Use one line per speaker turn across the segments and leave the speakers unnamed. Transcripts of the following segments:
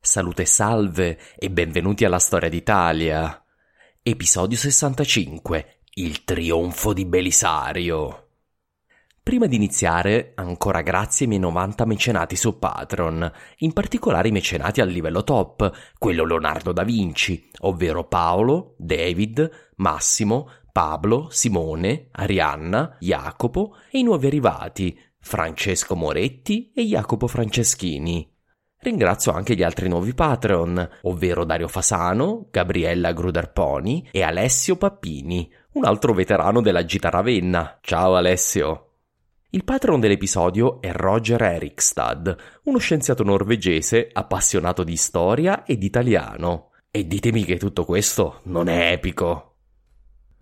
Salute salve e benvenuti alla storia d'Italia. Episodio 65. Il trionfo di Belisario. Prima di iniziare, ancora grazie ai miei 90 mecenati su Patreon, in particolare i mecenati al livello top, quello Leonardo da Vinci, ovvero Paolo, David, Massimo, Pablo, Simone, Arianna, Jacopo e i nuovi arrivati, Francesco Moretti e Jacopo Franceschini. Ringrazio anche gli altri nuovi Patreon, ovvero Dario Fasano, Gabriella Gruderponi e Alessio Pappini, un altro veterano della Gita Ravenna. Ciao Alessio! Il patron dell'episodio è Roger Erikstad, uno scienziato norvegese appassionato di storia ed italiano. E ditemi che tutto questo non è epico.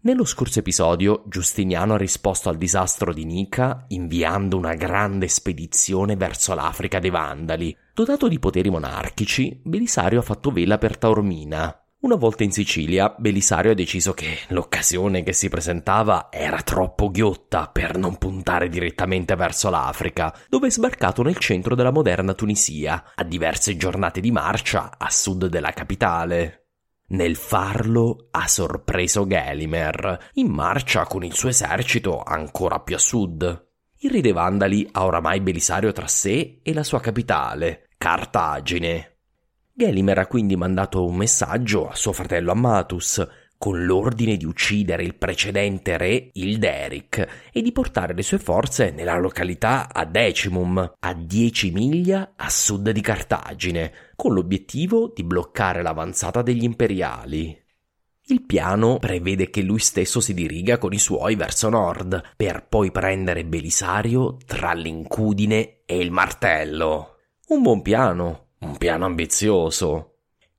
Nello scorso episodio Giustiniano ha risposto al disastro di Nica inviando una grande spedizione verso l'Africa dei Vandali. Dotato di poteri monarchici, Belisario ha fatto vela per Taormina. Una volta in Sicilia, Belisario ha deciso che l'occasione che si presentava era troppo ghiotta per non puntare direttamente verso l'Africa, dove è sbarcato nel centro della moderna Tunisia, a diverse giornate di marcia a sud della capitale. Nel farlo ha sorpreso Gelimer, in marcia con il suo esercito ancora più a sud. Il re dei Vandali ha oramai Belisario tra sé e la sua capitale, Cartagine. Gelimer ha quindi mandato un messaggio a suo fratello Amatus con l'ordine di uccidere il precedente re Ilderic e di portare le sue forze nella località a Decimum, a 10 miglia a sud di Cartagine, con l'obiettivo di bloccare l'avanzata degli imperiali. Il piano prevede che lui stesso si diriga con i suoi verso nord, per poi prendere Belisario tra l'incudine e il martello. Un buon piano, un piano ambizioso.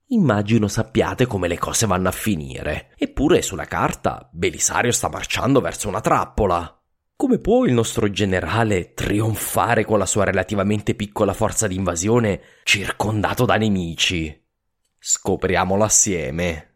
Immagino sappiate come le cose vanno a finire. Eppure sulla carta Belisario sta marciando verso una trappola. Come può il nostro generale trionfare con la sua relativamente piccola forza di invasione circondato da nemici? Scopriamolo assieme.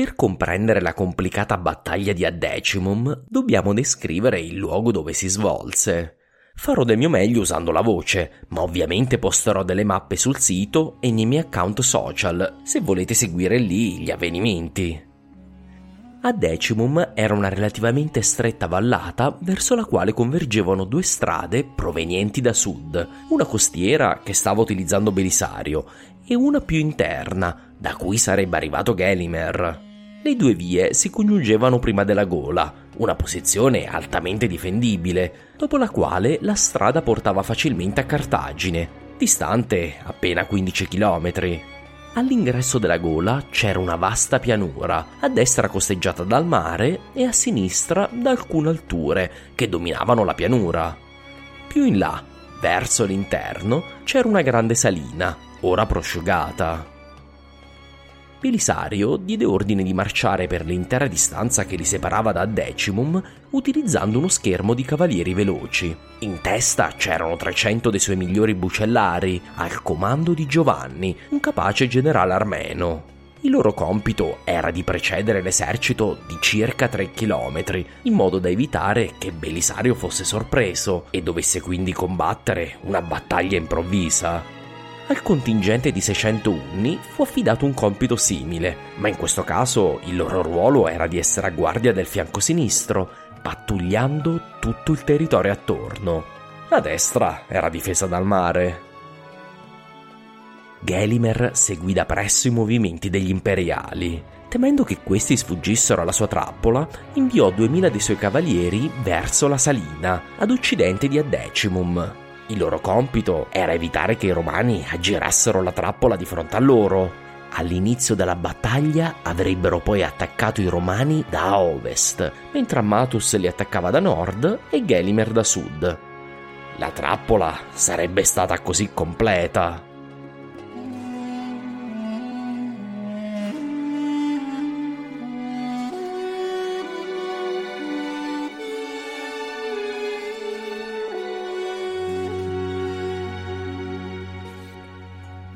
Per comprendere la complicata battaglia di Addecimum, dobbiamo descrivere il luogo dove si svolse. Farò del mio meglio usando la voce, ma ovviamente posterò delle mappe sul sito e nei miei account social, se volete seguire lì gli avvenimenti. A Decimum era una relativamente stretta vallata verso la quale convergevano due strade provenienti da sud, una costiera che stava utilizzando Belisario e una più interna, da cui sarebbe arrivato Gelimer. Le due vie si congiungevano prima della gola, una posizione altamente difendibile, dopo la quale la strada portava facilmente a Cartagine, distante appena 15 chilometri. All'ingresso della gola c'era una vasta pianura, a destra costeggiata dal mare e a sinistra da alcune alture che dominavano la pianura. Più in là, verso l'interno, c'era una grande salina, ora prosciugata. Belisario diede ordine di marciare per l'intera distanza che li separava da Decimum utilizzando uno schermo di cavalieri veloci. In testa c'erano 300 dei suoi migliori bucellari, al comando di Giovanni, un capace generale armeno. Il loro compito era di precedere l'esercito di circa 3 km, in modo da evitare che Belisario fosse sorpreso e dovesse quindi combattere una battaglia improvvisa. Al contingente di 600 unni fu affidato un compito simile, ma in questo caso il loro ruolo era di essere a guardia del fianco sinistro, pattugliando tutto il territorio attorno. La destra era difesa dal mare. Gelimer seguì da presso i movimenti degli imperiali. Temendo che questi sfuggissero alla sua trappola, inviò 2000 dei suoi cavalieri verso la salina, ad occidente di Addecimum, il loro compito era evitare che i romani aggirassero la trappola di fronte a loro. All'inizio della battaglia avrebbero poi attaccato i romani da ovest, mentre Amatus li attaccava da nord e Gelimer da sud. La trappola sarebbe stata così completa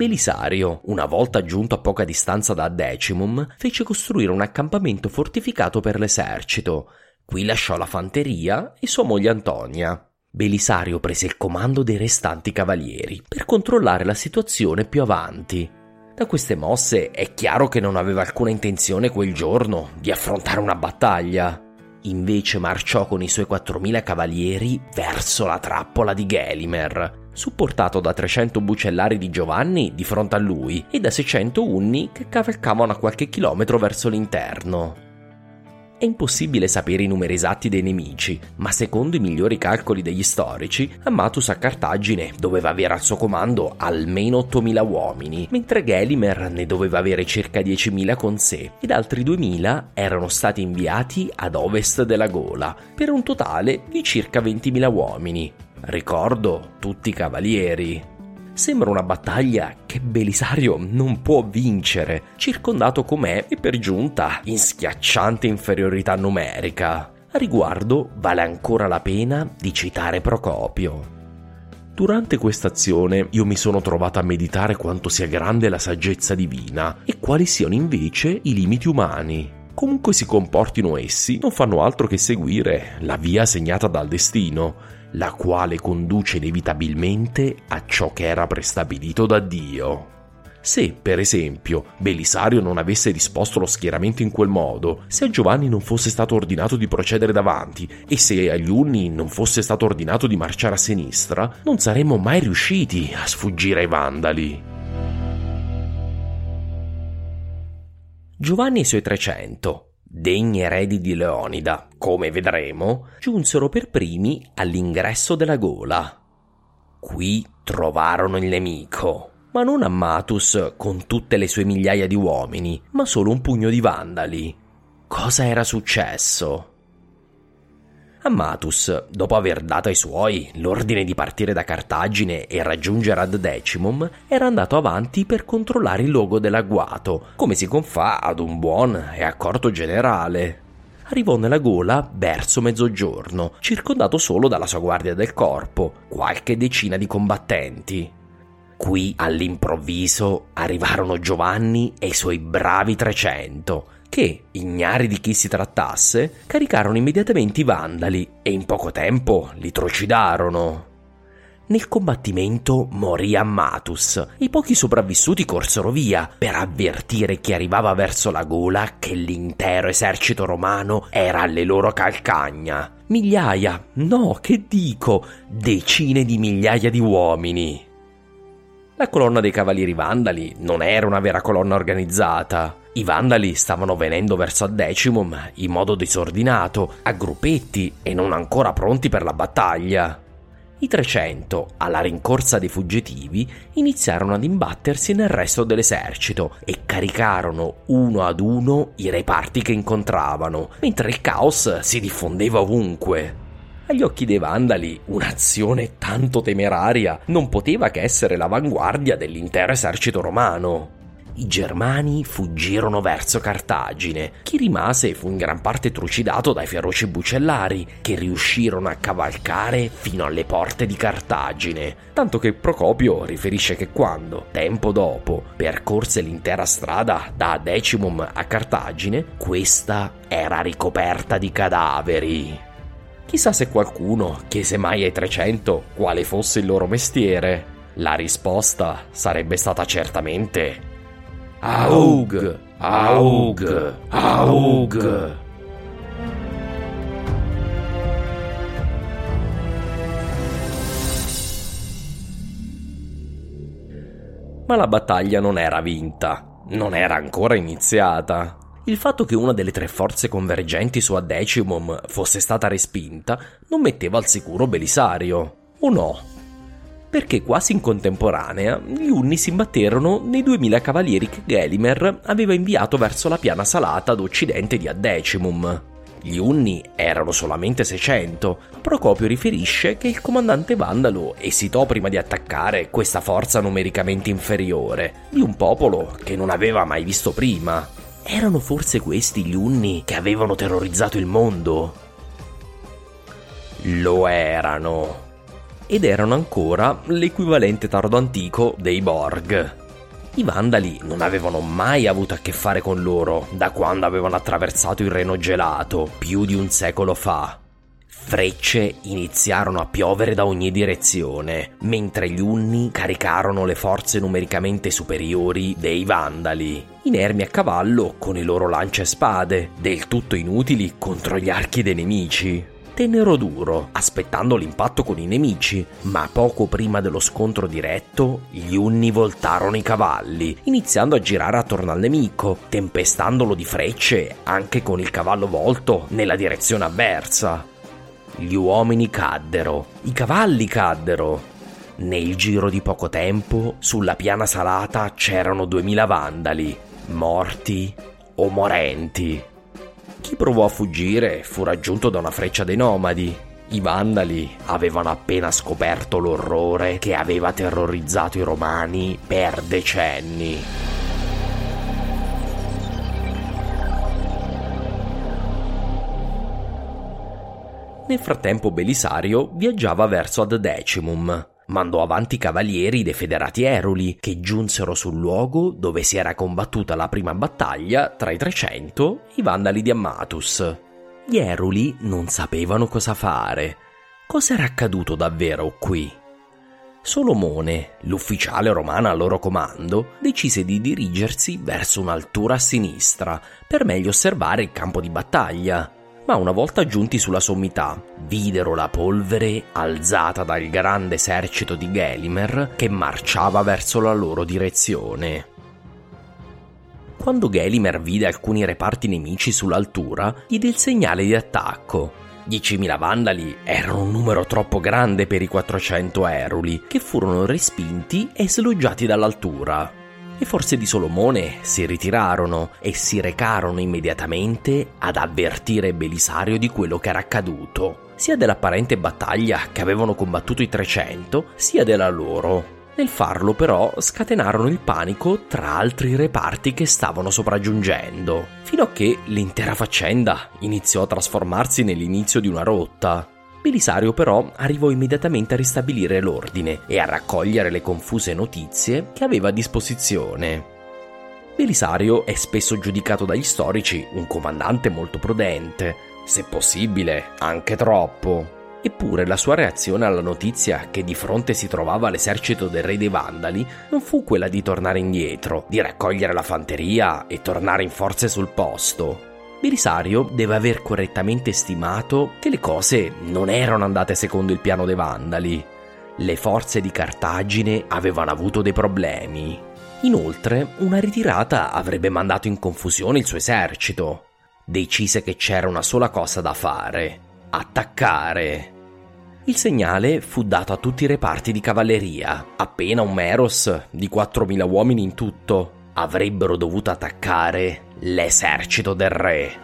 Belisario, una volta giunto a poca distanza da Decimum, fece costruire un accampamento fortificato per l'esercito. Qui lasciò la fanteria e sua moglie Antonia. Belisario prese il comando dei restanti cavalieri per controllare la situazione più avanti. Da queste mosse è chiaro che non aveva alcuna intenzione quel giorno di affrontare una battaglia. Invece marciò con i suoi 4.000 cavalieri verso la trappola di Gelimer, supportato da 300 bucellari di Giovanni di fronte a lui e da 600 unni che cavalcavano a qualche chilometro verso l'interno. È impossibile sapere i numeri esatti dei nemici, ma secondo i migliori calcoli degli storici, Amatus a Cartagine doveva avere al suo comando almeno 8.000 uomini, mentre Gelimer ne doveva avere circa 10.000 con sé, ed altri 2.000 erano stati inviati ad ovest della Gola, per un totale di circa 20.000 uomini. Ricordo tutti i cavalieri. Sembra una battaglia che Belisario non può vincere, circondato com'è e per giunta in schiacciante inferiorità numerica. A riguardo vale ancora la pena di citare Procopio. Durante questa azione io mi sono trovata a meditare quanto sia grande la saggezza divina e quali siano invece i limiti umani. Comunque si comportino essi, non fanno altro che seguire la via segnata dal destino, la quale conduce inevitabilmente a ciò che era prestabilito da Dio. Se, per esempio, Belisario non avesse disposto lo schieramento in quel modo, se a Giovanni non fosse stato ordinato di procedere davanti e se agli Unni non fosse stato ordinato di marciare a sinistra, non saremmo mai riusciti a sfuggire ai Vandali. Giovanni e i suoi 300 degni eredi di Leonida, come vedremo, giunsero per primi all'ingresso della gola. Qui trovarono il nemico, ma non Ammatus con tutte le sue migliaia di uomini, ma solo un pugno di vandali. Cosa era successo? Ammatus, dopo aver dato ai suoi l'ordine di partire da Cartagine e raggiungere Ad Decimum, era andato avanti per controllare il luogo dell'agguato, come si confà ad un buon e accorto generale. Arrivò nella gola verso mezzogiorno, circondato solo dalla sua guardia del corpo, qualche decina di combattenti. Qui all'improvviso arrivarono Giovanni e i suoi bravi 300, che, ignari di chi si trattasse, caricarono immediatamente i vandali e in poco tempo li trucidarono. Nel combattimento morì Ammatus e i pochi sopravvissuti corsero via per avvertire chi arrivava verso la gola che l'intero esercito romano era alle loro calcagna. Migliaia, no, che dico, decine di migliaia di uomini. La colonna dei cavalieri vandali non era una vera colonna organizzata. I vandali stavano venendo verso Decimum in modo disordinato, a gruppetti e non ancora pronti per la battaglia. I 300, alla rincorsa dei fuggitivi, iniziarono ad imbattersi nel resto dell'esercito e caricarono uno ad uno i reparti che incontravano, mentre il caos si diffondeva ovunque. Agli occhi dei vandali, un'azione tanto temeraria non poteva che essere l'avanguardia dell'intero esercito romano. I germani fuggirono verso Cartagine. Chi rimase fu in gran parte trucidato dai feroci bucellari, che riuscirono a cavalcare fino alle porte di Cartagine. Tanto che Procopio riferisce che quando, tempo dopo, percorse l'intera strada da Decimum a Cartagine, questa era ricoperta di cadaveri. Chissà se qualcuno chiese mai ai 300 quale fosse il loro mestiere. La risposta sarebbe stata certamente Aug, Aug, Aug. Ma la battaglia non era vinta, non era ancora iniziata. Il fatto che una delle tre forze convergenti su Adecimum fosse stata respinta non metteva al sicuro Belisario, o no? Perché quasi in contemporanea gli Unni si imbatterono nei 2000 cavalieri che Gelimer aveva inviato verso la piana salata ad occidente di Addecimum. Gli Unni erano solamente 600. Procopio riferisce che il comandante Vandalo esitò prima di attaccare questa forza numericamente inferiore, di un popolo che non aveva mai visto prima. Erano forse questi gli Unni che avevano terrorizzato il mondo? Lo erano ed erano ancora l'equivalente tardo-antico dei Borg. I Vandali non avevano mai avuto a che fare con loro da quando avevano attraversato il Reno gelato, più di un secolo fa. Frecce iniziarono a piovere da ogni direzione, mentre gli Unni caricarono le forze numericamente superiori dei Vandali, inermi a cavallo con i loro lanciaspade, del tutto inutili contro gli archi dei nemici tennero duro, aspettando l'impatto con i nemici, ma poco prima dello scontro diretto, gli unni voltarono i cavalli, iniziando a girare attorno al nemico, tempestandolo di frecce anche con il cavallo volto nella direzione avversa. Gli uomini caddero, i cavalli caddero. Nel giro di poco tempo, sulla piana salata c'erano duemila vandali, morti o morenti. Chi provò a fuggire fu raggiunto da una freccia dei nomadi. I vandali avevano appena scoperto l'orrore che aveva terrorizzato i romani per decenni. Nel frattempo Belisario viaggiava verso Ad Decimum, mandò avanti i cavalieri dei federati Eruli, che giunsero sul luogo dove si era combattuta la prima battaglia tra i 300 e i Vandali di Ammatus. Gli Eruli non sapevano cosa fare. Cosa era accaduto davvero qui? Solomone, l'ufficiale romano al loro comando, decise di dirigersi verso un'altura a sinistra per meglio osservare il campo di battaglia ma una volta giunti sulla sommità, videro la polvere alzata dal grande esercito di Gelimer che marciava verso la loro direzione. Quando Gelimer vide alcuni reparti nemici sull'altura, diede il segnale di attacco. 10.000 vandali erano un numero troppo grande per i 400 eruli, che furono respinti e sloggiati dall'altura. Le forze di Solomone si ritirarono e si recarono immediatamente ad avvertire Belisario di quello che era accaduto, sia dell'apparente battaglia che avevano combattuto i 300, sia della loro. Nel farlo però scatenarono il panico tra altri reparti che stavano sopraggiungendo, fino a che l'intera faccenda iniziò a trasformarsi nell'inizio di una rotta. Belisario però arrivò immediatamente a ristabilire l'ordine e a raccogliere le confuse notizie che aveva a disposizione. Belisario è spesso giudicato dagli storici un comandante molto prudente, se possibile anche troppo. Eppure la sua reazione alla notizia che di fronte si trovava l'esercito del re dei Vandali non fu quella di tornare indietro, di raccogliere la fanteria e tornare in forze sul posto. Belisario deve aver correttamente stimato che le cose non erano andate secondo il piano dei Vandali. Le forze di Cartagine avevano avuto dei problemi. Inoltre, una ritirata avrebbe mandato in confusione il suo esercito. Decise che c'era una sola cosa da fare: attaccare. Il segnale fu dato a tutti i reparti di cavalleria, appena un Meros di 4.000 uomini in tutto avrebbero dovuto attaccare l'esercito del re.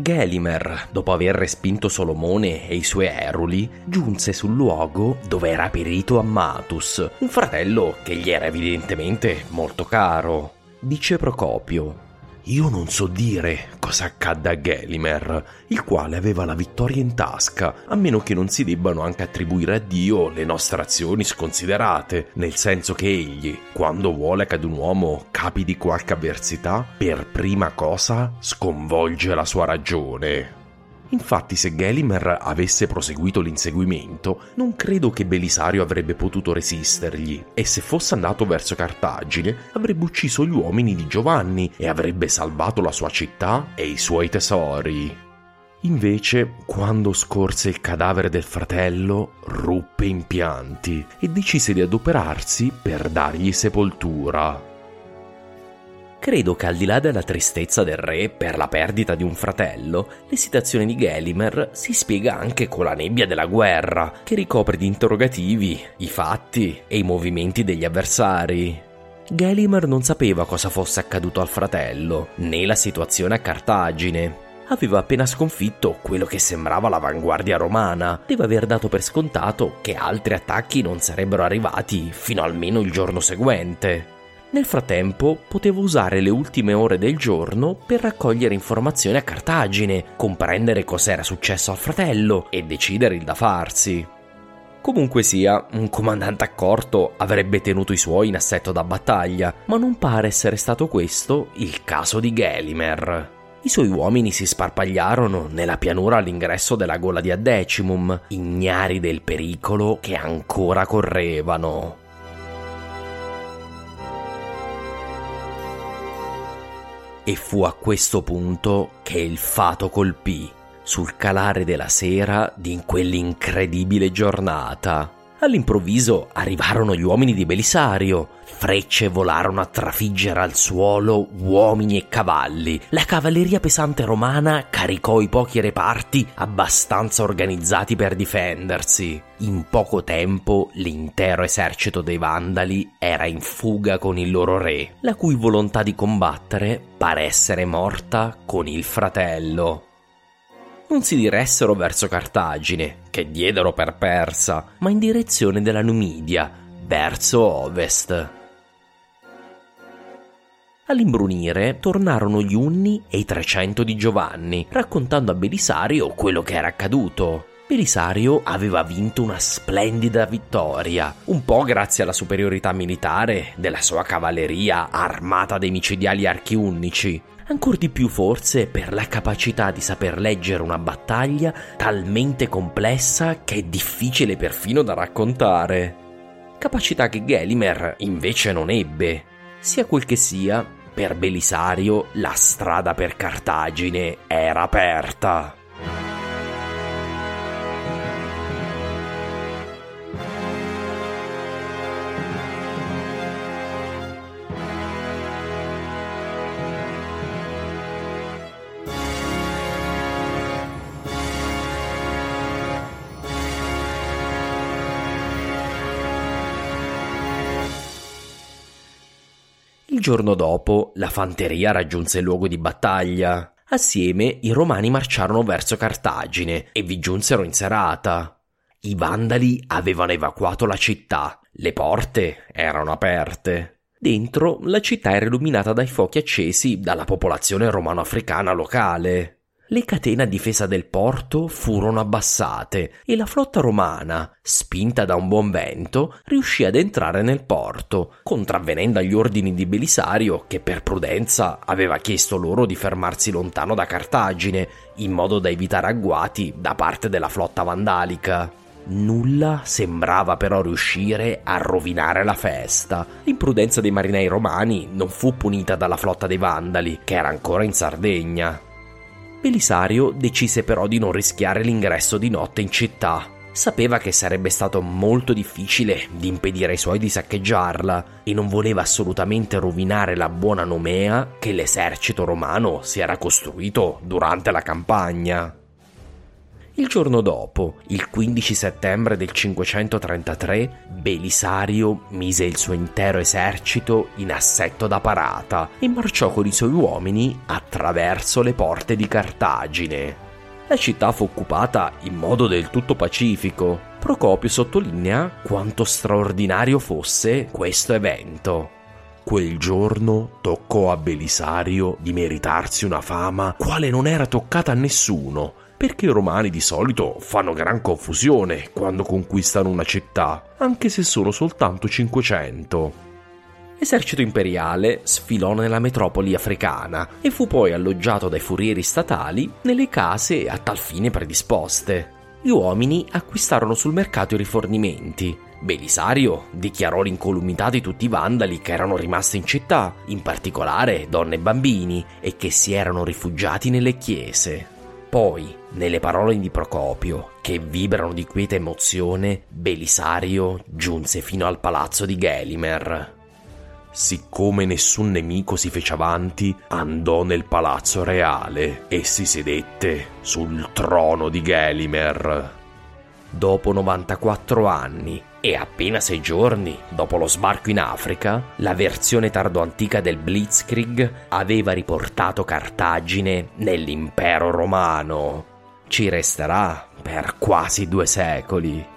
Gelimer, dopo aver respinto Solomone e i suoi eruli, giunse sul luogo dove era perito Ammatus, un fratello che gli era evidentemente molto caro. Dice Procopio. Io non so dire cosa accadde a Gelimer, il quale aveva la vittoria in tasca, a meno che non si debbano anche attribuire a Dio le nostre azioni sconsiderate, nel senso che egli, quando vuole che ad un uomo capi di qualche avversità, per prima cosa sconvolge la sua ragione. Infatti, se Gelimer avesse proseguito l'inseguimento, non credo che Belisario avrebbe potuto resistergli, e se fosse andato verso Cartagine, avrebbe ucciso gli uomini di Giovanni e avrebbe salvato la sua città e i suoi tesori. Invece, quando scorse il cadavere del fratello, ruppe in pianti e decise di adoperarsi per dargli sepoltura. Credo che al di là della tristezza del re per la perdita di un fratello, l'esitazione di Gelimer si spiega anche con la nebbia della guerra, che ricopre di interrogativi i fatti e i movimenti degli avversari. Gelimer non sapeva cosa fosse accaduto al fratello, né la situazione a Cartagine. Aveva appena sconfitto quello che sembrava l'avanguardia romana, deve aver dato per scontato che altri attacchi non sarebbero arrivati fino almeno il giorno seguente. Nel frattempo potevo usare le ultime ore del giorno per raccogliere informazioni a Cartagine, comprendere cos'era successo al fratello e decidere il da farsi. Comunque sia, un comandante accorto avrebbe tenuto i suoi in assetto da battaglia, ma non pare essere stato questo il caso di Gelimer. I suoi uomini si sparpagliarono nella pianura all'ingresso della gola di Addecimum, ignari del pericolo che ancora correvano. E fu a questo punto che il fato colpì, sul calare della sera di quell'incredibile giornata. All'improvviso arrivarono gli uomini di Belisario. Frecce volarono a trafiggere al suolo uomini e cavalli. La cavalleria pesante romana caricò i pochi reparti abbastanza organizzati per difendersi. In poco tempo l'intero esercito dei Vandali era in fuga con il loro re, la cui volontà di combattere pare essere morta con il fratello non si diressero verso Cartagine, che diedero per persa, ma in direzione della Numidia, verso ovest. All'imbrunire tornarono gli Unni e i 300 di Giovanni, raccontando a Belisario quello che era accaduto. Belisario aveva vinto una splendida vittoria, un po' grazie alla superiorità militare della sua cavalleria armata dei micidiali archi unnici, ancor di più forse per la capacità di saper leggere una battaglia talmente complessa che è difficile perfino da raccontare. Capacità che Gelimer invece non ebbe. Sia quel che sia, per Belisario la strada per Cartagine era aperta. Giorno dopo la fanteria raggiunse il luogo di battaglia. Assieme i romani marciarono verso Cartagine e vi giunsero in serata. I vandali avevano evacuato la città, le porte erano aperte. Dentro la città era illuminata dai fuochi accesi dalla popolazione romano-africana locale. Le catene a difesa del porto furono abbassate e la flotta romana, spinta da un buon vento, riuscì ad entrare nel porto, contravvenendo agli ordini di Belisario che per prudenza aveva chiesto loro di fermarsi lontano da Cartagine, in modo da evitare agguati da parte della flotta vandalica. Nulla sembrava però riuscire a rovinare la festa. L'imprudenza dei marinai romani non fu punita dalla flotta dei Vandali, che era ancora in Sardegna. Belisario decise però di non rischiare l'ingresso di notte in città. Sapeva che sarebbe stato molto difficile di impedire ai suoi di saccheggiarla e non voleva assolutamente rovinare la buona nomea che l'esercito romano si era costruito durante la campagna. Il giorno dopo, il 15 settembre del 533, Belisario mise il suo intero esercito in assetto da parata e marciò con i suoi uomini attraverso le porte di Cartagine. La città fu occupata in modo del tutto pacifico. Procopio sottolinea quanto straordinario fosse questo evento. Quel giorno toccò a Belisario di meritarsi una fama quale non era toccata a nessuno perché i romani di solito fanno gran confusione quando conquistano una città, anche se sono soltanto 500. L'esercito imperiale sfilò nella metropoli africana e fu poi alloggiato dai furieri statali nelle case a tal fine predisposte. Gli uomini acquistarono sul mercato i rifornimenti. Belisario dichiarò l'incolumità di tutti i vandali che erano rimasti in città, in particolare donne e bambini, e che si erano rifugiati nelle chiese. Poi, nelle parole di Procopio, che vibrano di quieta emozione, Belisario giunse fino al palazzo di Gelimer. Siccome nessun nemico si fece avanti, andò nel palazzo reale e si sedette sul trono di Gelimer. Dopo 94 anni e appena sei giorni dopo lo sbarco in Africa, la versione tardoantica del Blitzkrieg aveva riportato Cartagine nell'impero romano. Ci resterà per quasi due secoli.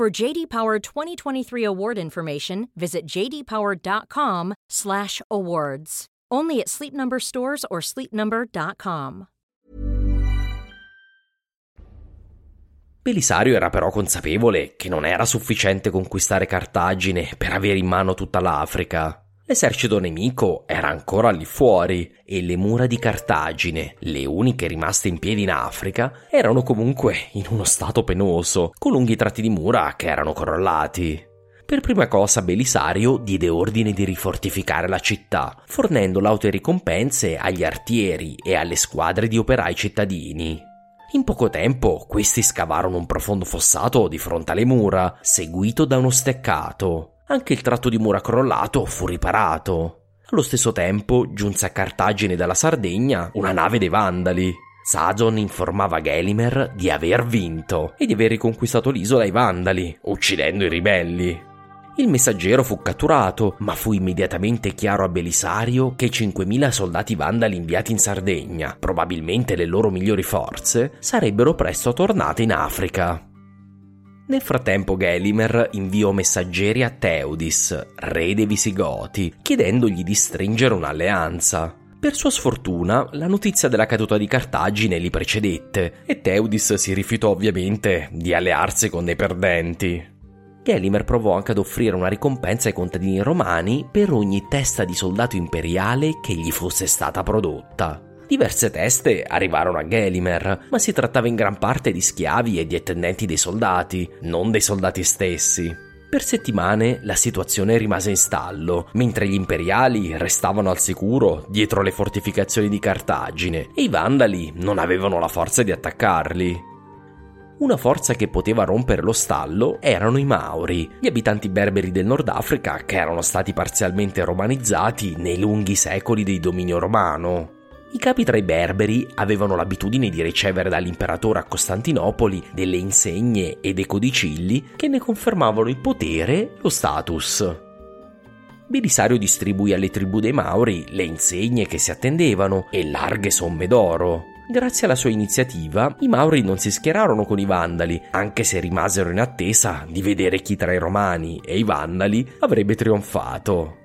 For JD Power 2023 award information, visit jdpower.com/awards. Only at Sleep Number stores or sleepnumber.com.
Belisario era però consapevole che non era sufficiente conquistare Cartagine per avere in mano tutta l'Africa. L'esercito nemico era ancora lì fuori e le mura di Cartagine, le uniche rimaste in piedi in Africa, erano comunque in uno stato penoso, con lunghi tratti di mura che erano crollati. Per prima cosa Belisario diede ordine di rifortificare la città, fornendo laute ricompense agli artieri e alle squadre di operai cittadini. In poco tempo questi scavarono un profondo fossato di fronte alle mura, seguito da uno steccato. Anche il tratto di mura crollato fu riparato. Allo stesso tempo giunse a Cartagine dalla Sardegna una nave dei Vandali. Sazon informava Gelimer di aver vinto e di aver riconquistato l'isola ai Vandali, uccidendo i ribelli. Il messaggero fu catturato, ma fu immediatamente chiaro a Belisario che 5.000 soldati vandali inviati in Sardegna, probabilmente le loro migliori forze, sarebbero presto tornate in Africa. Nel frattempo Gelimer inviò messaggeri a Teudis, re dei Visigoti, chiedendogli di stringere un'alleanza. Per sua sfortuna, la notizia della caduta di Cartagine li precedette e Teudis si rifiutò ovviamente di allearsi con dei perdenti. Gelimer provò anche ad offrire una ricompensa ai contadini romani per ogni testa di soldato imperiale che gli fosse stata prodotta. Diverse teste arrivarono a Gelimer, ma si trattava in gran parte di schiavi e di attendenti dei soldati, non dei soldati stessi. Per settimane la situazione rimase in stallo, mentre gli imperiali restavano al sicuro dietro le fortificazioni di Cartagine e i vandali non avevano la forza di attaccarli. Una forza che poteva rompere lo stallo erano i Mauri, gli abitanti berberi del Nord Africa che erano stati parzialmente romanizzati nei lunghi secoli del dominio romano. I capi tra i berberi avevano l'abitudine di ricevere dall'imperatore a Costantinopoli delle insegne e dei codicilli che ne confermavano il potere lo status. Belisario distribuì alle tribù dei Mauri le insegne che si attendevano e larghe somme d'oro. Grazie alla sua iniziativa, i Mauri non si schierarono con i Vandali, anche se rimasero in attesa di vedere chi tra i Romani e i Vandali avrebbe trionfato.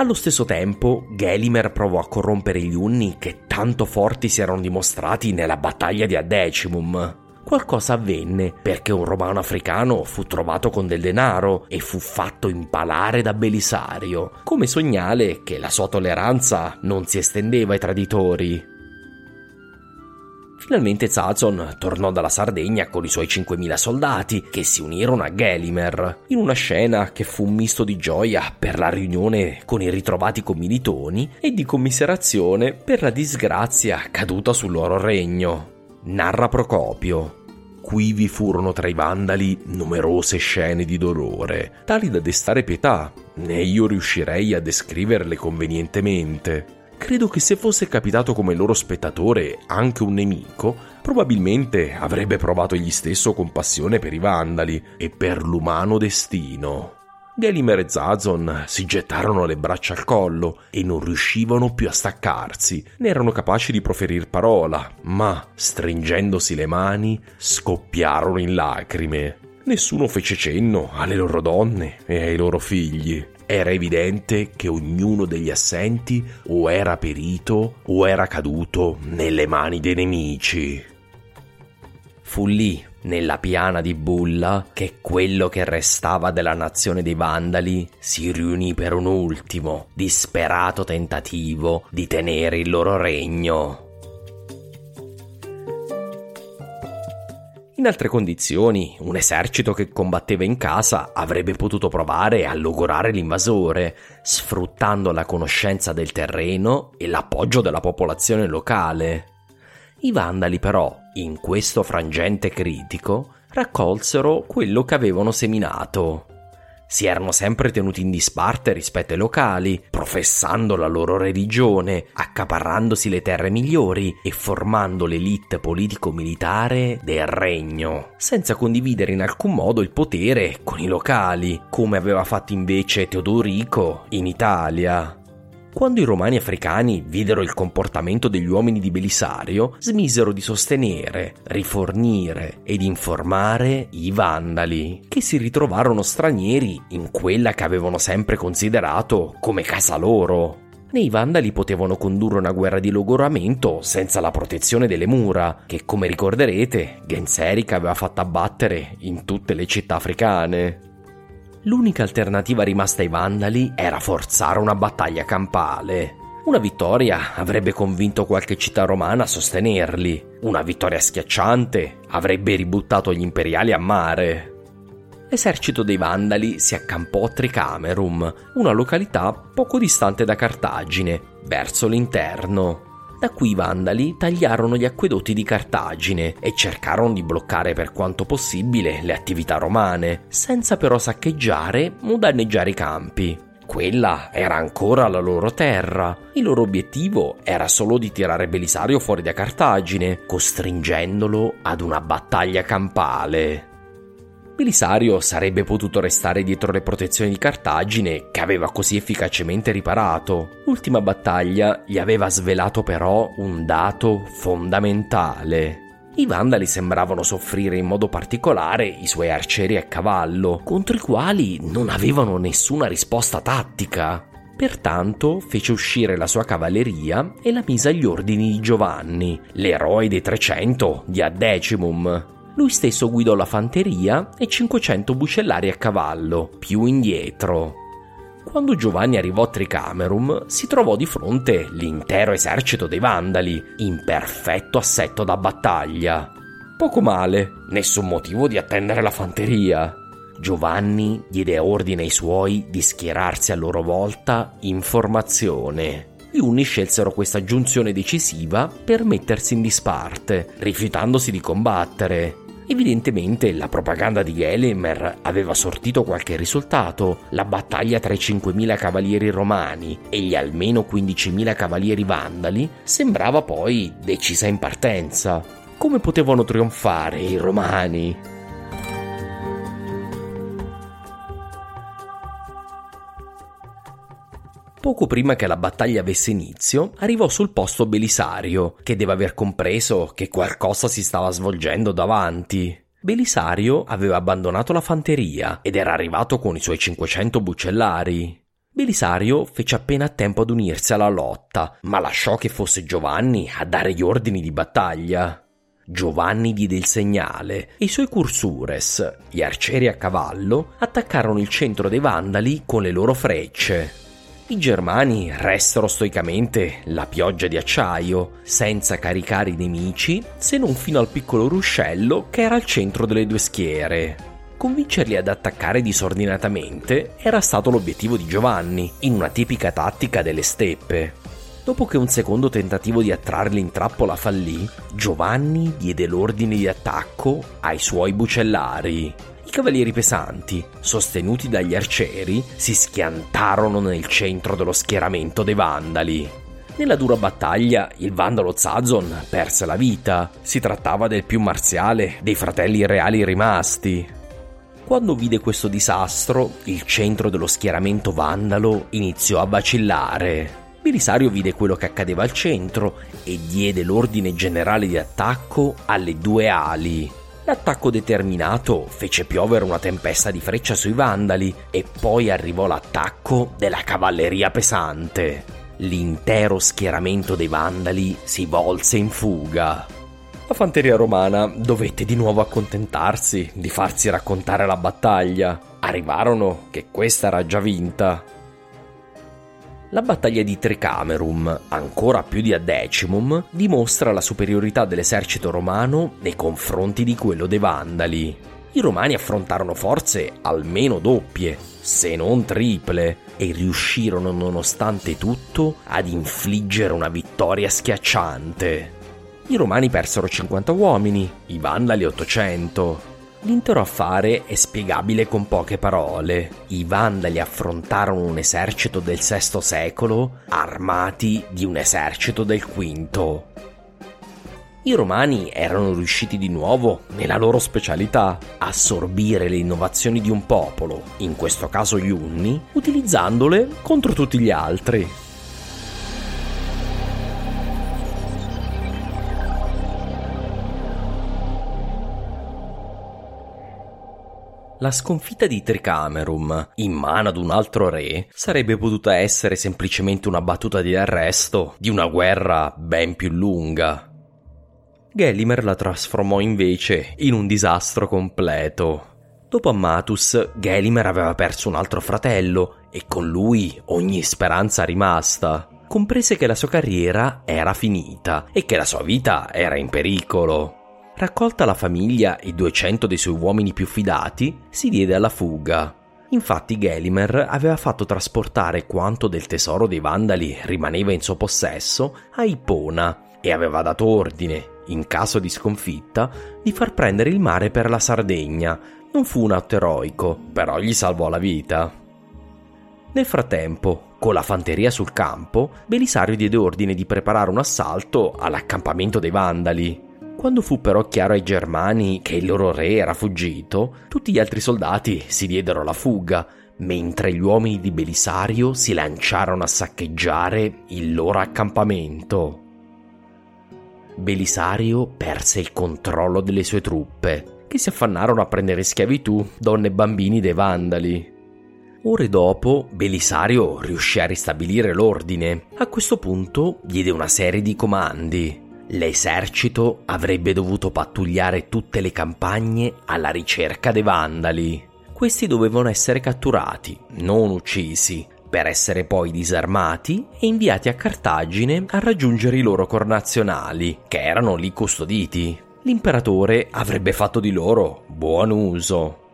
Allo stesso tempo, Gelimer provò a corrompere gli Unni che tanto forti si erano dimostrati nella battaglia di Adecimum. Qualcosa avvenne perché un romano africano fu trovato con del denaro e fu fatto impalare da Belisario, come segnale che la sua tolleranza non si estendeva ai traditori. Finalmente Zazon tornò dalla Sardegna con i suoi 5.000 soldati che si unirono a Gelimer, in una scena che fu un misto di gioia per la riunione con i ritrovati commilitoni e di commiserazione per la disgrazia caduta sul loro regno. Narra Procopio. Qui vi furono tra i vandali numerose scene di dolore, tali da destare pietà, né io riuscirei a descriverle convenientemente. Credo che se fosse capitato come loro spettatore anche un nemico, probabilmente avrebbe provato egli stesso compassione per i vandali e per l'umano destino. Gelimer e Zazon si gettarono le braccia al collo e non riuscivano più a staccarsi, ne erano capaci di proferir parola, ma, stringendosi le mani, scoppiarono in lacrime. Nessuno fece cenno alle loro donne e ai loro figli. Era evidente che ognuno degli assenti o era perito o era caduto nelle mani dei nemici. Fu lì, nella piana di Bulla, che quello che restava della nazione dei Vandali si riunì per un ultimo, disperato tentativo di tenere il loro regno. In altre condizioni, un esercito che combatteva in casa avrebbe potuto provare a logorare l'invasore, sfruttando la conoscenza del terreno e l'appoggio della popolazione locale. I vandali però, in questo frangente critico, raccolsero quello che avevano seminato si erano sempre tenuti in disparte rispetto ai locali, professando la loro religione, accaparrandosi le terre migliori e formando l'elite politico-militare del regno, senza condividere in alcun modo il potere con i locali, come aveva fatto invece Teodorico in Italia. Quando i romani africani videro il comportamento degli uomini di Belisario, smisero di sostenere, rifornire ed informare i vandali, che si ritrovarono stranieri in quella che avevano sempre considerato come casa loro. Né i vandali potevano condurre una guerra di logoramento senza la protezione delle mura, che come ricorderete Genseric aveva fatto abbattere in tutte le città africane. L'unica alternativa rimasta ai Vandali era forzare una battaglia campale. Una vittoria avrebbe convinto qualche città romana a sostenerli. Una vittoria schiacciante avrebbe ributtato gli imperiali a mare. L'esercito dei Vandali si accampò a Tricamerum, una località poco distante da Cartagine, verso l'interno. Da qui i Vandali tagliarono gli acquedotti di Cartagine e cercarono di bloccare per quanto possibile le attività romane, senza però saccheggiare o danneggiare i campi. Quella era ancora la loro terra. Il loro obiettivo era solo di tirare Belisario fuori da Cartagine, costringendolo ad una battaglia campale. Belisario sarebbe potuto restare dietro le protezioni di Cartagine, che aveva così efficacemente riparato. L'ultima battaglia gli aveva svelato però un dato fondamentale. I Vandali sembravano soffrire in modo particolare i suoi arcieri a cavallo, contro i quali non avevano nessuna risposta tattica. Pertanto fece uscire la sua cavalleria e la mise agli ordini di Giovanni, l'eroe dei 300 di Addecimum. Lui stesso guidò la fanteria e 500 bucellari a cavallo, più indietro. Quando Giovanni arrivò a Tricamerum, si trovò di fronte l'intero esercito dei Vandali, in perfetto assetto da battaglia. Poco male, nessun motivo di attendere la fanteria. Giovanni diede ordine ai suoi di schierarsi a loro volta in formazione. Gli Unni scelsero questa giunzione decisiva per mettersi in disparte, rifiutandosi di combattere. Evidentemente la propaganda di Gelimer aveva sortito qualche risultato. La battaglia tra i 5.000 cavalieri romani e gli almeno 15.000 cavalieri vandali sembrava poi decisa in partenza. Come potevano trionfare i romani? Poco prima che la battaglia avesse inizio, arrivò sul posto Belisario, che deve aver compreso che qualcosa si stava svolgendo davanti. Belisario aveva abbandonato la fanteria ed era arrivato con i suoi 500 bucellari. Belisario fece appena tempo ad unirsi alla lotta, ma lasciò che fosse Giovanni a dare gli ordini di battaglia. Giovanni diede il segnale e i suoi cursures, gli arcieri a cavallo, attaccarono il centro dei Vandali con le loro frecce. I germani restero stoicamente la pioggia di acciaio, senza caricare i nemici, se non fino al piccolo ruscello che era al centro delle due schiere. Convincerli ad attaccare disordinatamente era stato l'obiettivo di Giovanni, in una tipica tattica delle steppe. Dopo che un secondo tentativo di attrarli in trappola fallì, Giovanni diede l'ordine di attacco ai suoi bucellari. I cavalieri pesanti, sostenuti dagli arcieri, si schiantarono nel centro dello schieramento dei Vandali. Nella dura battaglia il vandalo Zazon perse la vita. Si trattava del più marziale dei fratelli reali rimasti. Quando vide questo disastro, il centro dello schieramento vandalo iniziò a vacillare. Belisario vide quello che accadeva al centro e diede l'ordine generale di attacco alle due ali. L'attacco determinato fece piovere una tempesta di freccia sui vandali e poi arrivò l'attacco della cavalleria pesante. L'intero schieramento dei vandali si volse in fuga. La fanteria romana dovette di nuovo accontentarsi di farsi raccontare la battaglia. Arrivarono che questa era già vinta la battaglia di Tricamerum, ancora più di Adecimum, dimostra la superiorità dell'esercito romano nei confronti di quello dei Vandali. I romani affrontarono forze almeno doppie, se non triple, e riuscirono nonostante tutto ad infliggere una vittoria schiacciante. I romani persero 50 uomini, i Vandali 800. L'intero affare è spiegabile con poche parole. I Vandali affrontarono un esercito del VI secolo armati di un esercito del V. I romani erano riusciti di nuovo nella loro specialità, assorbire le innovazioni di un popolo, in questo caso gli Unni, utilizzandole contro tutti gli altri. La sconfitta di Tricamerum, in mano ad un altro re, sarebbe potuta essere semplicemente una battuta di arresto di una guerra ben più lunga. Gelimer la trasformò invece in un disastro completo. Dopo Ammatus, Gelimer aveva perso un altro fratello e con lui ogni speranza rimasta. Comprese che la sua carriera era finita e che la sua vita era in pericolo. Raccolta la famiglia e 200 dei suoi uomini più fidati, si diede alla fuga. Infatti Gelimer aveva fatto trasportare quanto del tesoro dei Vandali rimaneva in suo possesso a Ipona e aveva dato ordine, in caso di sconfitta, di far prendere il mare per la Sardegna. Non fu un atto eroico, però gli salvò la vita. Nel frattempo, con la fanteria sul campo, Belisario diede ordine di preparare un assalto all'accampamento dei Vandali. Quando fu però chiaro ai germani che il loro re era fuggito, tutti gli altri soldati si diedero alla fuga, mentre gli uomini di Belisario si lanciarono a saccheggiare il loro accampamento. Belisario perse il controllo delle sue truppe, che si affannarono a prendere in schiavitù donne e bambini dei Vandali. Ore dopo, Belisario riuscì a ristabilire l'ordine. A questo punto diede una serie di comandi. L'esercito avrebbe dovuto pattugliare tutte le campagne alla ricerca dei vandali. Questi dovevano essere catturati, non uccisi, per essere poi disarmati e inviati a Cartagine a raggiungere i loro connazionali, che erano lì custoditi. L'imperatore avrebbe fatto di loro buon uso.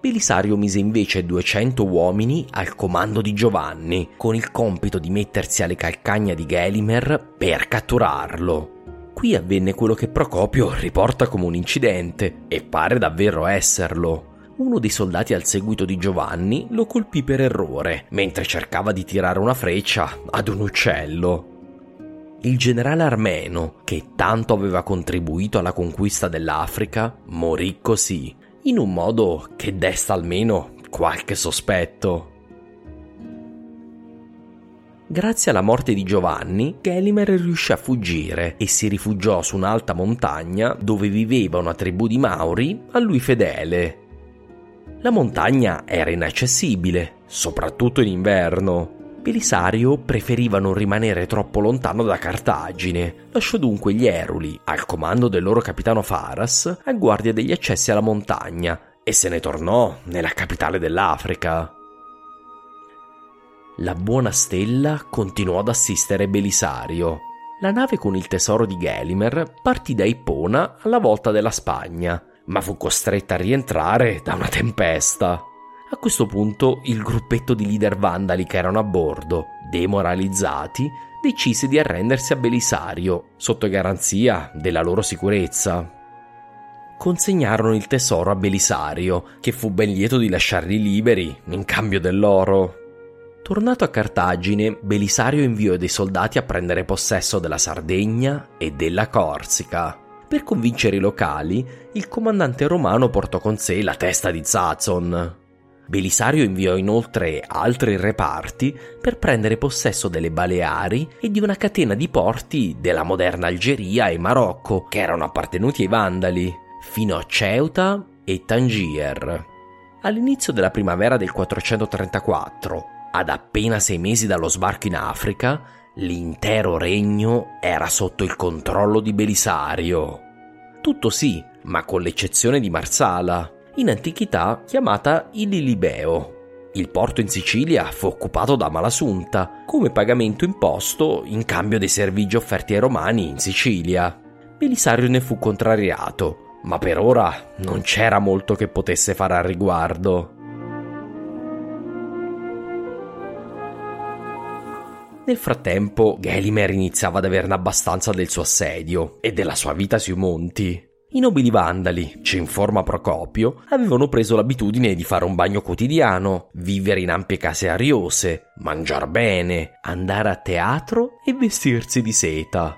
Belisario mise invece 200 uomini al comando di Giovanni, con il compito di mettersi alle calcagna di Gelimer per catturarlo. Qui avvenne quello che Procopio riporta come un incidente, e pare davvero esserlo uno dei soldati al seguito di Giovanni lo colpì per errore, mentre cercava di tirare una freccia ad un uccello. Il generale armeno, che tanto aveva contribuito alla conquista dell'Africa, morì così, in un modo che desta almeno qualche sospetto. Grazie alla morte di Giovanni, Gelimer riuscì a fuggire e si rifugiò su un'alta montagna dove viveva una tribù di Mauri a lui fedele. La montagna era inaccessibile, soprattutto in inverno. Belisario preferiva non rimanere troppo lontano da Cartagine, lasciò dunque gli Eruli, al comando del loro capitano Faras, a guardia degli accessi alla montagna e se ne tornò nella capitale dell'Africa. La buona stella continuò ad assistere Belisario. La nave con il tesoro di Gelimer partì da Ippona alla volta della Spagna ma fu costretta a rientrare da una tempesta. A questo punto il gruppetto di leader vandali che erano a bordo, demoralizzati, decise di arrendersi a Belisario, sotto garanzia della loro sicurezza. Consegnarono il tesoro a Belisario, che fu ben lieto di lasciarli liberi in cambio dell'oro. Tornato a Cartagine, Belisario inviò dei soldati a prendere possesso della Sardegna e della Corsica. Per convincere i locali, il comandante romano portò con sé la testa di Zazon. Belisario inviò inoltre altri reparti per prendere possesso delle Baleari e di una catena di porti della moderna Algeria e Marocco che erano appartenuti ai Vandali, fino a Ceuta e Tangier. All'inizio della primavera del 434, ad appena sei mesi dallo sbarco in Africa, L'intero regno era sotto il controllo di Belisario. Tutto sì, ma con l'eccezione di Marsala, in antichità chiamata Ililibeo. Il porto in Sicilia fu occupato da Malasunta come pagamento imposto in cambio dei servigi offerti ai romani in Sicilia. Belisario ne fu contrariato, ma per ora non c'era molto che potesse fare al riguardo. Nel frattempo, Gelimer iniziava ad averne abbastanza del suo assedio e della sua vita sui monti. I nobili vandali, ci informa Procopio, avevano preso l'abitudine di fare un bagno quotidiano, vivere in ampie case ariose, mangiar bene, andare a teatro e vestirsi di seta.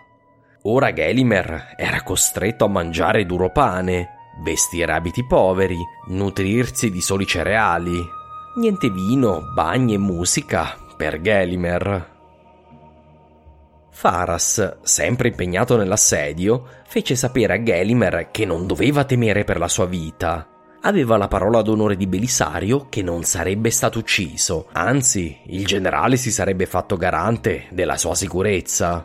Ora Gelimer era costretto a mangiare duro pane, vestire abiti poveri, nutrirsi di soli cereali. Niente vino, bagni e musica per Gelimer. Faras, sempre impegnato nell'assedio, fece sapere a Gelimer che non doveva temere per la sua vita. Aveva la parola d'onore di Belisario che non sarebbe stato ucciso, anzi, il generale si sarebbe fatto garante della sua sicurezza.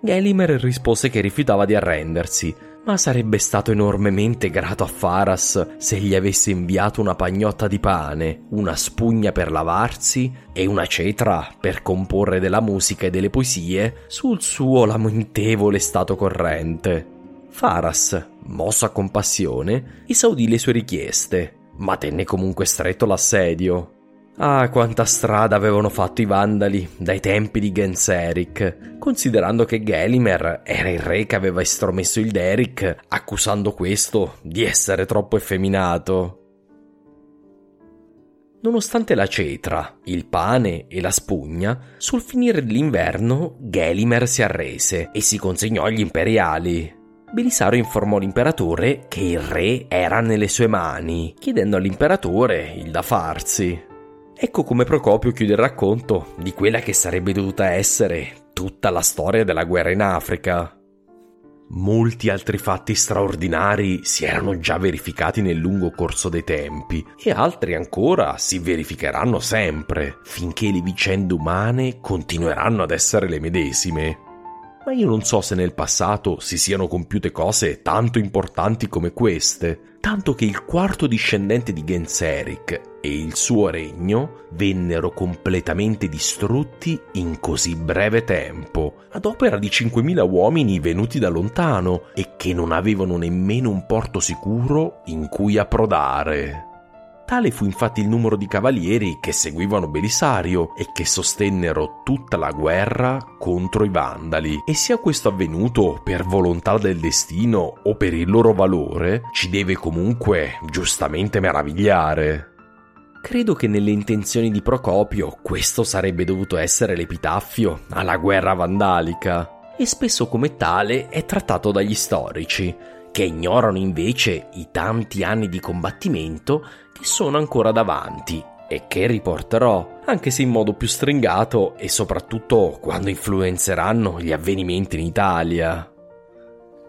Gelimer rispose che rifiutava di arrendersi, ma sarebbe stato enormemente grato a Faras se gli avesse inviato una pagnotta di pane, una spugna per lavarsi e una cetra per comporre della musica e delle poesie sul suo lamentevole stato corrente. Faras, mosso a compassione, esaudì le sue richieste, ma tenne comunque stretto l'assedio. Ah, quanta strada avevano fatto i Vandali dai tempi di Genseric, considerando che Gelimer era il re che aveva estromesso il Derrick, accusando questo di essere troppo effeminato. Nonostante la cetra, il pane e la spugna, sul finire dell'inverno Gelimer si arrese e si consegnò agli imperiali. Belisario informò l'imperatore che il re era nelle sue mani, chiedendo all'imperatore il da farsi. Ecco come Procopio chiude il racconto di quella che sarebbe dovuta essere tutta la storia della guerra in Africa. Molti altri fatti straordinari si erano già verificati nel lungo corso dei tempi e altri ancora si verificheranno sempre, finché le vicende umane continueranno ad essere le medesime. Ma io non so se nel passato si siano compiute cose tanto importanti come queste, tanto che il quarto discendente di Genseric e il suo regno vennero completamente distrutti in così breve tempo, ad opera di 5.000 uomini venuti da lontano e che non avevano nemmeno un porto sicuro in cui approdare. Tale fu infatti il numero di cavalieri che seguivano Belisario e che sostennero tutta la guerra contro i Vandali. E sia questo avvenuto per volontà del destino o per il loro valore, ci deve comunque giustamente meravigliare. Credo che nelle intenzioni di Procopio questo sarebbe dovuto essere l'epitaffio alla guerra vandalica e spesso come tale è trattato dagli storici, che ignorano invece i tanti anni di combattimento che sono ancora davanti e che riporterò, anche se in modo più stringato e soprattutto quando influenzeranno gli avvenimenti in Italia.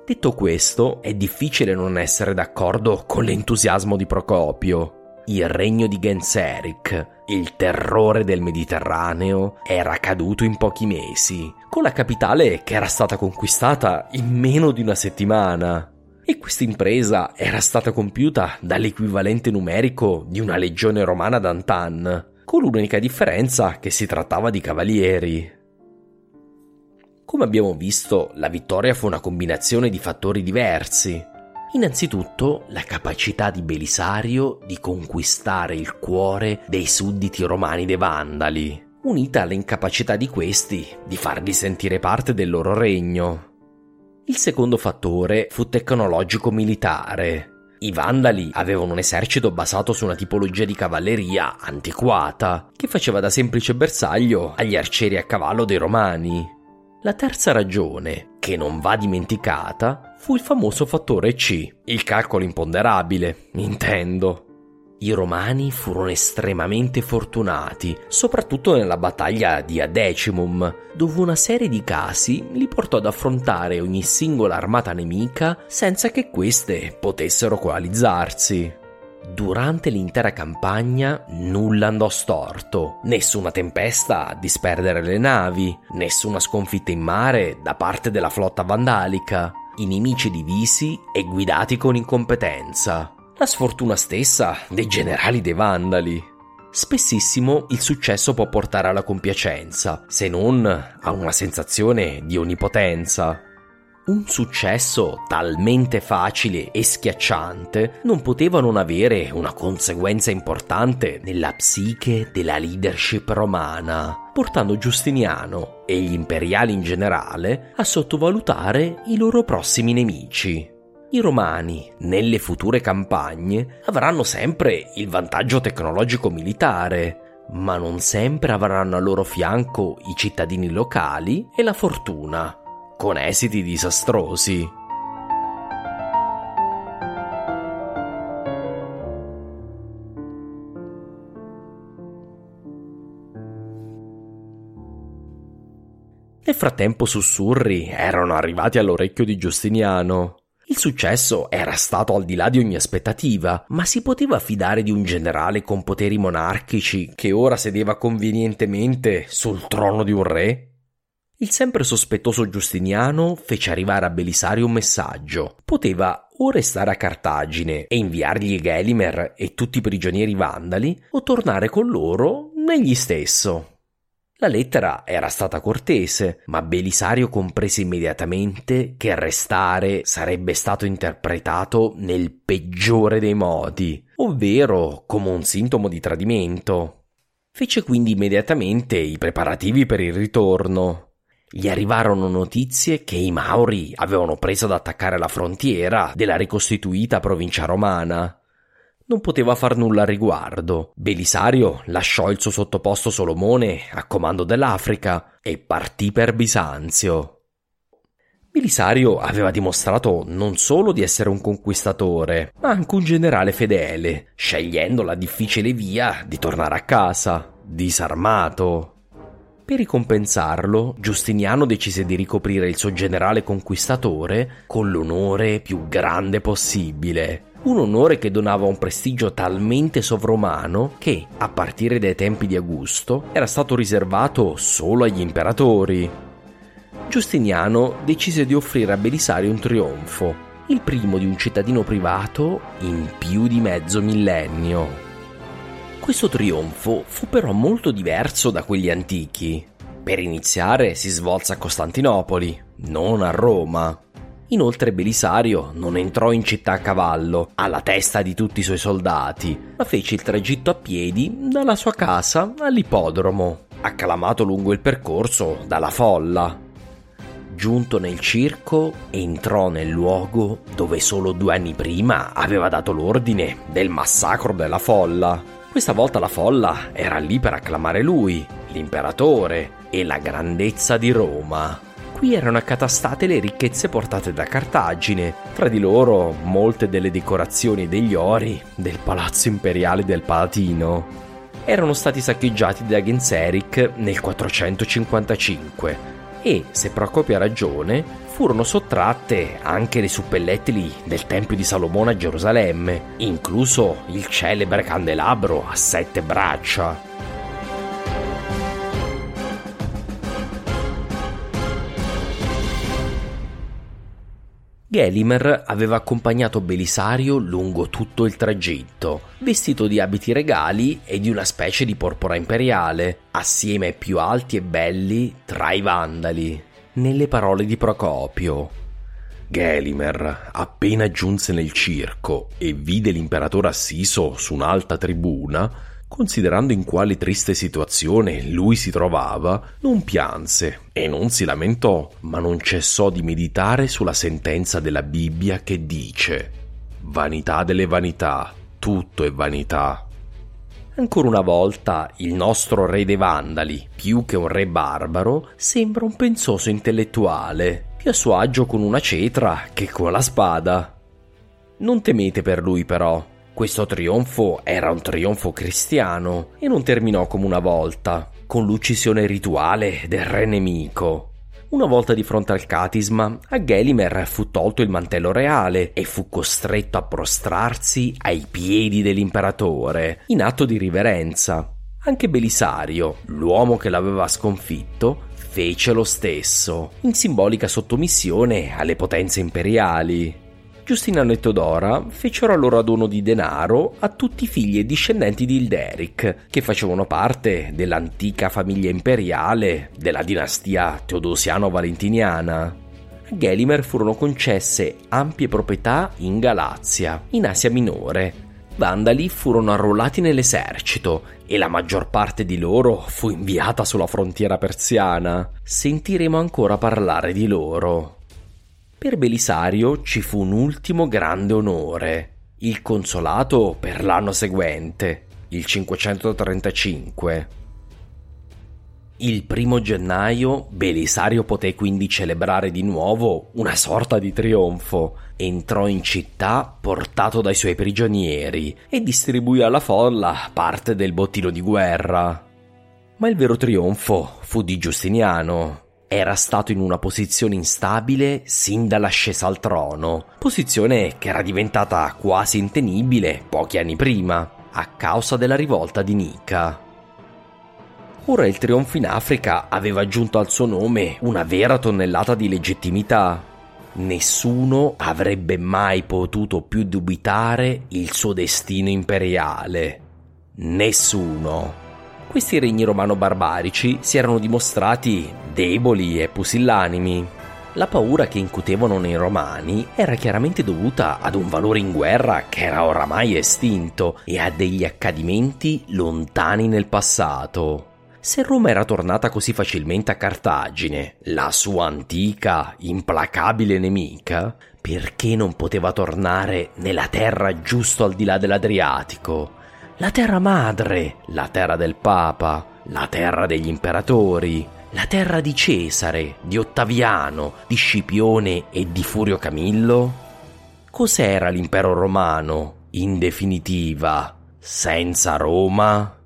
Detto questo, è difficile non essere d'accordo con l'entusiasmo di Procopio. Il regno di Genseric, il terrore del Mediterraneo, era caduto in pochi mesi, con la capitale che era stata conquistata in meno di una settimana e questa impresa era stata compiuta dall'equivalente numerico di una legione romana d'antan, con l'unica differenza che si trattava di cavalieri. Come abbiamo visto, la vittoria fu una combinazione di fattori diversi. Innanzitutto la capacità di Belisario di conquistare il cuore dei sudditi romani dei Vandali, unita all'incapacità di questi di farli sentire parte del loro regno. Il secondo fattore fu tecnologico-militare. I Vandali avevano un esercito basato su una tipologia di cavalleria antiquata, che faceva da semplice bersaglio agli arcieri a cavallo dei Romani. La terza ragione, che non va dimenticata, fu il famoso fattore C, il calcolo imponderabile, intendo. I romani furono estremamente fortunati, soprattutto nella battaglia di Adecimum, dove una serie di casi li portò ad affrontare ogni singola armata nemica senza che queste potessero coalizzarsi. Durante l'intera campagna nulla andò storto, nessuna tempesta a disperdere le navi, nessuna sconfitta in mare da parte della flotta vandalica, i nemici divisi e guidati con incompetenza la sfortuna stessa dei generali dei Vandali. Spessissimo il successo può portare alla compiacenza, se non a una sensazione di onnipotenza. Un successo talmente facile e schiacciante non poteva non avere una conseguenza importante nella psiche della leadership romana, portando Giustiniano e gli imperiali in generale a sottovalutare i loro prossimi nemici. I romani, nelle future campagne, avranno sempre il vantaggio tecnologico militare, ma non sempre avranno al loro fianco i cittadini locali e la fortuna, con esiti disastrosi. Nel frattempo sussurri erano arrivati all'orecchio di Giustiniano. Il successo era stato al di là di ogni aspettativa, ma si poteva fidare di un generale con poteri monarchici che ora sedeva convenientemente sul trono di un re? Il sempre sospettoso Giustiniano fece arrivare a Belisario un messaggio. Poteva o restare a Cartagine e inviargli Gelimer e tutti i prigionieri vandali, o tornare con loro negli stesso. La lettera era stata cortese, ma Belisario comprese immediatamente che restare sarebbe stato interpretato nel peggiore dei modi, ovvero come un sintomo di tradimento. Fece quindi immediatamente i preparativi per il ritorno. Gli arrivarono notizie che i Mauri avevano preso ad attaccare la frontiera della ricostituita provincia romana non poteva far nulla al riguardo. Belisario lasciò il suo sottoposto Solomone a comando dell'Africa e partì per Bisanzio. Belisario aveva dimostrato non solo di essere un conquistatore, ma anche un generale fedele, scegliendo la difficile via di tornare a casa, disarmato. Per ricompensarlo, Giustiniano decise di ricoprire il suo generale conquistatore con l'onore più grande possibile. Un onore che donava un prestigio talmente sovrumano che, a partire dai tempi di Augusto, era stato riservato solo agli imperatori. Giustiniano decise di offrire a Belisario un trionfo, il primo di un cittadino privato in più di mezzo millennio. Questo trionfo fu però molto diverso da quelli antichi. Per iniziare si svolse a Costantinopoli, non a Roma. Inoltre Belisario non entrò in città a cavallo, alla testa di tutti i suoi soldati, ma fece il tragitto a piedi dalla sua casa all'ippodromo, acclamato lungo il percorso dalla folla. Giunto nel circo, entrò nel luogo dove solo due anni prima aveva dato l'ordine del massacro della folla. Questa volta la folla era lì per acclamare lui, l'imperatore e la grandezza di Roma. Qui erano accatastate le ricchezze portate da Cartagine, tra di loro molte delle decorazioni degli ori del palazzo imperiale del Palatino. Erano stati saccheggiati da Genseric nel 455 e, se Procopio ha ragione, furono sottratte anche le suppellettili del Tempio di Salomone a Gerusalemme, incluso il celebre candelabro a sette braccia. Gelimer aveva accompagnato Belisario lungo tutto il tragitto, vestito di abiti regali e di una specie di porpora imperiale, assieme ai più alti e belli tra i vandali. Nelle parole di Procopio. Gelimer, appena giunse nel circo e vide l'imperatore assiso su un'alta tribuna, Considerando in quale triste situazione lui si trovava, non pianse e non si lamentò, ma non cessò di meditare sulla sentenza della Bibbia che dice Vanità delle vanità, tutto è vanità. Ancora una volta il nostro re dei Vandali, più che un re barbaro, sembra un pensoso intellettuale, più a suo agio con una cetra che con la spada. Non temete per lui però, questo trionfo era un trionfo cristiano e non terminò come una volta, con l'uccisione rituale del re nemico. Una volta di fronte al catisma, a Gelimer fu tolto il mantello reale e fu costretto a prostrarsi ai piedi dell'imperatore, in atto di riverenza. Anche Belisario, l'uomo che l'aveva sconfitto, fece lo stesso, in simbolica sottomissione alle potenze imperiali. Giustiniano e Teodora fecero allora dono di denaro a tutti i figli e discendenti di Ilderic, che facevano parte dell'antica famiglia imperiale della dinastia teodosiano-valentiniana. A Gelimer furono concesse ampie proprietà in Galazia, in Asia Minore. Vandali furono arruolati nell'esercito e la maggior parte di loro fu inviata sulla frontiera persiana. Sentiremo ancora parlare di loro. Per Belisario ci fu un ultimo grande onore, il consolato per l'anno seguente, il 535. Il primo gennaio Belisario poté quindi celebrare di nuovo una sorta di trionfo. Entrò in città portato dai suoi prigionieri e distribuì alla folla parte del bottino di guerra. Ma il vero trionfo fu di Giustiniano, era stato in una posizione instabile sin dall'ascesa al trono, posizione che era diventata quasi intenibile pochi anni prima, a causa della rivolta di Nica. Ora il trionfo in Africa aveva aggiunto al suo nome una vera tonnellata di legittimità. Nessuno avrebbe mai potuto più dubitare il suo destino imperiale. Nessuno. Questi regni romano-barbarici si erano dimostrati deboli e pusillanimi. La paura che incutevano nei romani era chiaramente dovuta ad un valore in guerra che era oramai estinto e a degli accadimenti lontani nel passato. Se Roma era tornata così facilmente a Cartagine, la sua antica, implacabile nemica, perché non poteva tornare nella terra giusto al di là dell'Adriatico, la terra madre, la terra del Papa, la terra degli imperatori, la terra di Cesare, di Ottaviano, di Scipione e di Furio Camillo? Cos'era l'impero romano, in definitiva, senza Roma?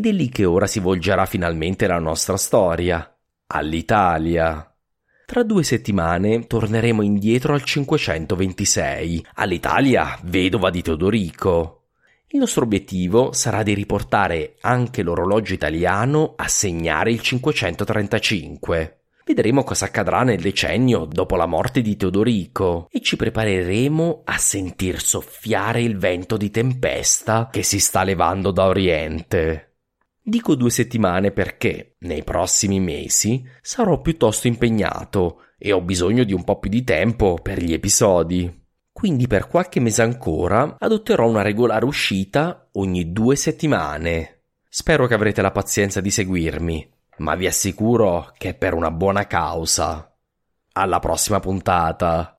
Ed è lì che ora si volgerà finalmente la nostra storia, all'Italia. Tra due settimane torneremo indietro al 526, all'Italia vedova di Teodorico. Il nostro obiettivo sarà di riportare anche l'orologio italiano a segnare il 535. Vedremo cosa accadrà nel decennio dopo la morte di Teodorico e ci prepareremo a sentir soffiare il vento di tempesta che si sta levando da Oriente. Dico due settimane perché nei prossimi mesi sarò piuttosto impegnato e ho bisogno di un po' più di tempo per gli episodi. Quindi per qualche mese ancora adotterò una regolare uscita ogni due settimane. Spero che avrete la pazienza di seguirmi, ma vi assicuro che è per una buona causa. Alla prossima puntata!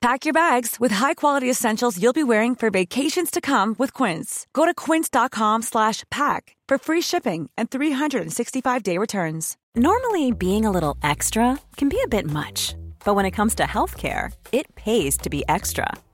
Pack your bags with high-quality essentials you'll be wearing for vacations to come with Quince. Go to quince.com slash pack for free shipping and 365-day returns.
Normally, being a little extra can be a bit much, but when it comes to healthcare, it pays to be extra.